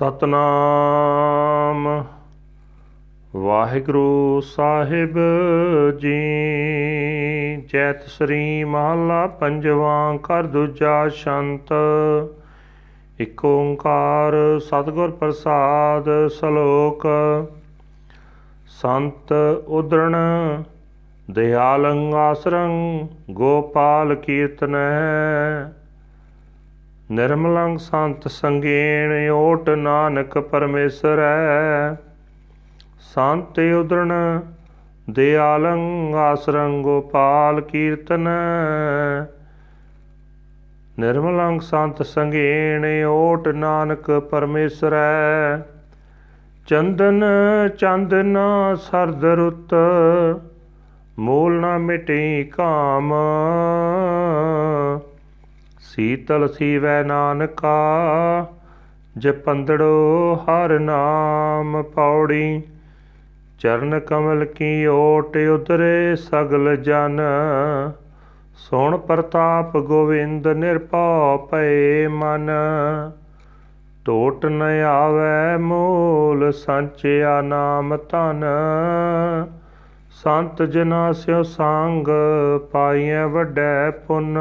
ਸਤਨਾਮ। ਵਾਹਿਗੁਰੂ ਸਾਹਿਬ ਜੀ ਜੈਤ ਸ੍ਰੀ ਮਹਲਾ ਪੰਜਵਾਂ ਕਰ ਦੂਜਾ ਸ਼ੰਤ। ਇਕ ਓੰਕਾਰ ਸਤਿਗੁਰ ਪ੍ਰਸਾਦ ਸ਼ਲੋਕ। ਸੰਤ ਉਦਰਣ ਦਿਆਲੰ ਆਸਰੰ, ਗੋਪਾਲ ਕੀਰਤਨੈ। ਨਿਰਮਲੰ ਸੰਤ ਸੰਗੇਣ ਓਟ ਨਾਨਕ ਪਰਮੇਸ਼ਰੈ ਸੰਤ ਉਦਰਣ ਦਿਆਲੰ ਆਸਰੰ ਗੋਪਾਲ ਕੀਰਤਨ। ਨਿਰਮਲੰ ਸੰਤ ਸੰਗੇਣ ਓਟ ਨਾਨਕ ਪਰਮੇਸ਼ਰੈ ਚੰਦਨ ਚੰਦਨ ਸਰਦ ਰੁੱਤ, ਮੂਲ ਨਾ ਮਿਟੇ ਕਾਮ। ਸੀਤਲ ਸੀਵੈ ਨਾਨਕਾ ਜਪੰਦੜੋ ਹਰ ਨਾਮ ਪੌੜੀ। ਚਰਨ ਕਮਲ ਕੀ ਓਟ ਉਤਰੇ ਸਗਲ ਜਨ। ਸੋਣ ਪ੍ਰਤਾਪ ਗੋਵਿੰਦ ਨਿਰਭਉ ਭਏ ਮਨ। ਟੋਟ ਨ ਆਵੈ ਮੂਲ ਸੰਚਿਆ ਨਾਮ ਧਨ। ਸੰਤ ਜਨਾ ਸਿਓ ਸੰਗ ਪਾਈਐ ਵੱਡੈ ਪੁੰਨ।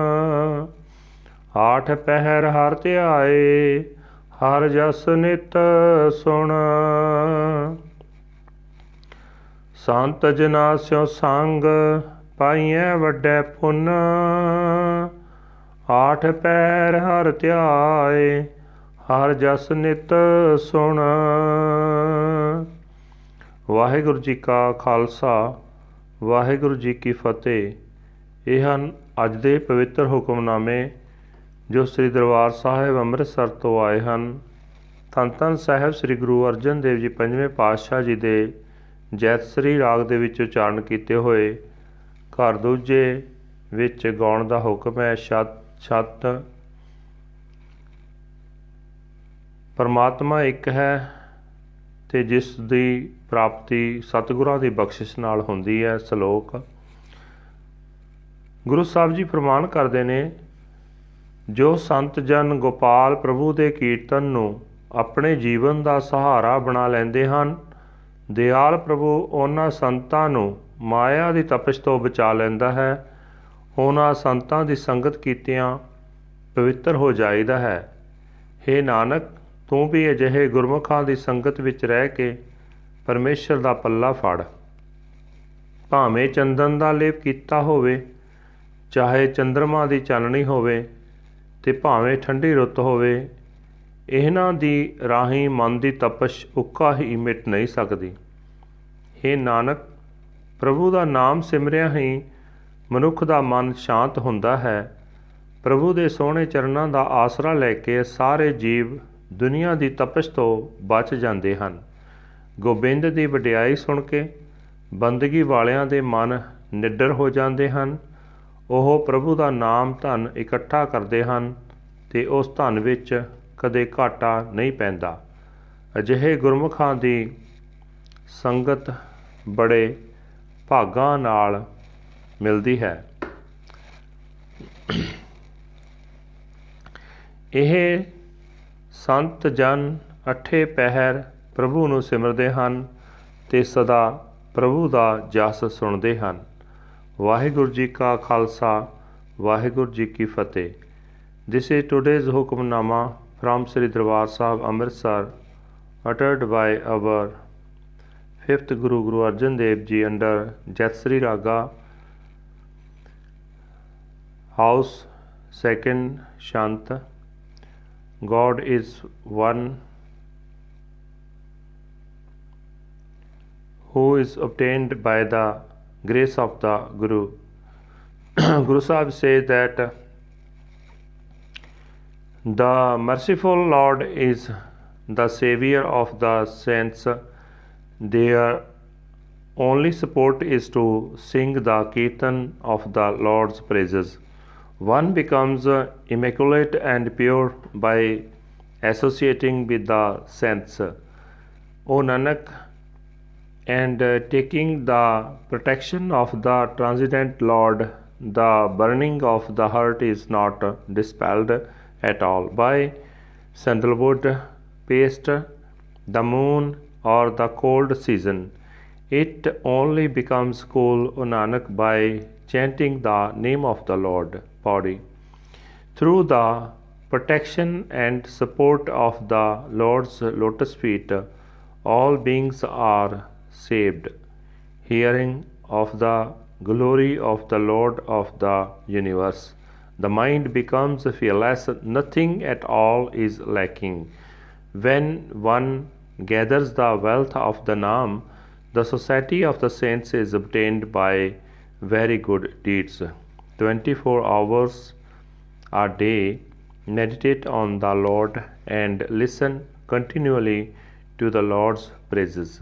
ਆਠ ਪਹਿਰ ਹਰ ਧਿਆਏ, ਹਰ ਜਸ ਨਿਤ ਸੁਣ। ਸੰਤ ਜਨਾ ਸਿਓ ਸੰਗ ਪਾਈਐ ਵੱਡੇ ਪੁੰਨ, ਆਠ ਪੈਰ ਹਰ ਧਿਆਏ, ਹਰ ਜਸ ਨਿਤ ਸੁਣ। ਵਾਹਿਗੁਰੂ ਜੀ ਕਾ ਖਾਲਸਾ, ਵਾਹਿਗੁਰੂ ਜੀ ਕੀ ਫਤਿਹ। ਇਹ ਹਨ ਅੱਜ ਦੇ ਪਵਿੱਤਰ ਹੁਕਮਨਾਮੇ ਜੋ ਸ੍ਰੀ ਦਰਬਾਰ ਸਾਹਿਬ ਅੰਮ੍ਰਿਤਸਰ ਤੋਂ ਆਏ ਹਨ। ਧੰਨ ਧੰਨ ਸਾਹਿਬ ਸ੍ਰੀ ਗੁਰੂ ਅਰਜਨ ਦੇਵ ਜੀ ਪੰਜਵੇਂ ਪਾਤਸ਼ਾਹ ਜੀ ਦੇ ਜੈਤਸਰੀ ਰਾਗ ਦੇ ਵਿੱਚ ਉਚਾਰਨ ਕੀਤੇ ਹੋਏ। ਘਰ ਦੂਜੇ ਵਿੱਚ ਗਾਉਣ ਦਾ ਹੁਕਮ ਹੈ, ਛਤ ਛਤ। ਪਰਮਾਤਮਾ ਇੱਕ ਹੈ ਤੇ ਜਿਸ ਦੀ ਪ੍ਰਾਪਤੀ ਸਤਿਗੁਰਾਂ ਦੀ ਬਖਸ਼ਿਸ਼ ਨਾਲ ਹੁੰਦੀ ਹੈ, ਸ਼ਲੋਕ। ਗੁਰੂ ਸਾਹਿਬ ਜੀ ਫਰਮਾਨ ਕਰਦੇ ਨੇ ਜੋ ਸੰਤ ਜਨ ਗੋਪਾਲ ਪ੍ਰਭੂ ਦੇ ਕੀਰਤਨ ਨੂੰ ਆਪਣੇ ਜੀਵਨ ਦਾ ਸਹਾਰਾ ਬਣਾ ਲੈਂਦੇ ਹਨ, ਦਿਆਲ ਪ੍ਰਭੂ ਉਹਨਾਂ ਸੰਤਾਂ ਨੂੰ ਮਾਇਆ ਦੀ ਤਪਸ਼ ਤੋਂ ਬਚਾ ਲੈਂਦਾ ਹੈ। ਉਹਨਾਂ ਸੰਤਾਂ ਦੀ ਸੰਗਤ ਕੀਤਿਆਂ ਪਵਿੱਤਰ ਹੋ ਜਾਈਦਾ ਹੈ। हे ਨਾਨਕ, ਤੂੰ ਵੀ ਅਜਿਹੇ ਗੁਰਮੁਖਾਂ ਦੀ ਸੰਗਤ ਵਿੱਚ ਰਹਿ ਕੇ ਪਰਮੇਸ਼ਰ ਦਾ ਪੱਲਾ ਫੜ। ਭਾਵੇਂ ਚੰਦਨ ਦਾ ਲੇਪ ਕੀਤਾ ਹੋਵੇ, ਚਾਹੇ ਚੰ드ਰਮਾ ਦੀ ਚਾਨਣੀ ਹੋਵੇ ਤੇ ਭਾਵੇਂ ਠੰਡੀ ਰੁੱਤ ਹੋਵੇ, ਇਹਨਾਂ ਦੀ ਰਾਹੀਂ ਮਨ ਦੀ ਤਪਸ਼ ਉੱਕਾ ਹੀ ਮਿਟ ਨਹੀਂ ਸਕਦੀ। हे ਨਾਨਕ, ਪ੍ਰਭੂ ਦਾ ਨਾਮ ਸਿਮਰਿਆ ਹੀ ਮਨੁੱਖ ਦਾ ਮਨ ਸ਼ਾਂਤ ਹੁੰਦਾ ਹੈ। ਪ੍ਰਭੂ ਦੇ ਸੋਹਣੇ ਚਰਨਾਂ ਦਾ ਆਸਰਾ ਲੈ ਕੇ ਸਾਰੇ ਜੀਵ ਦੁਨੀਆ ਦੀ ਤਪਸ਼ ਤੋਂ ਬਚ ਜਾਂਦੇ ਹਨ। ਗੋਬਿੰਦ ਦੀ ਵਡਿਆਈ ਸੁਣ ਕੇ ਬੰਦਗੀ ਵਾਲਿਆਂ ਦੇ ਮਨ ਨਿੱਡਰ ਹੋ ਜਾਂਦੇ ਹਨ। ਉਹ ਪ੍ਰਭੂ ਦਾ ਨਾਮ ਧਨ ਇਕੱਠਾ ਕਰਦੇ ਹਨ ਤੇ ਉਸ ਧਨ ਵਿੱਚ ਕਦੇ ਘਾਟਾ ਨਹੀਂ ਪੈਂਦਾ। ਅਜਿਹੇ ਗੁਰਮੁਖਾਂ ਦੀ ਸੰਗਤ ਬੜੇ ਭਾਗਾਂ ਨਾਲ ਮਿਲਦੀ ਹੈ। ਇਹ ਸੰਤ ਜਨ ਅਠੇ ਪਹਿਰ ਪ੍ਰਭੂ ਨੂੰ ਸਿਮਰਦੇ ਹਨ ਤੇ ਸਦਾ ਪ੍ਰਭੂ ਦਾ ਜਸ ਸੁਣਦੇ ਹਨ। ਵਾਹਿਗੁਰੂ ਜੀ ਕਾ ਖਾਲਸਾ ਵਾਹਿਗੁਰੂ ਜੀ ਕੀ ਫਤਿਹ This is today's Hukamnama from Sri Darbar Sahib Amritsar uttered by our fifth Guru Guru Arjan Dev Ji under Jatsri Raga House Second Shant God is one who is obtained by the grace of the Guru. Guru Sahib says that the merciful Lord is the Savior of the saints. Their only support is to sing the Kirtan of the Lord's praises. One becomes immaculate and pure by associating with the saints. O Nanak, and uh, taking the protection of the transcendent Lord, the burning of the heart is not dispelled at all by sandalwood, paste, the moon, or the cold season. It only becomes cool, O Nanak, by chanting the name of the Lord. Body. Through the protection and support of the Lord's lotus feet, all beings are saved. Hearing of the glory of the Lord of the universe, the mind becomes fearless, nothing at all is lacking. When one gathers the wealth of the Naam, the society of the saints is obtained by very good deeds. 24 hours a day, meditate on the Lord and listen continually to the Lord's praises.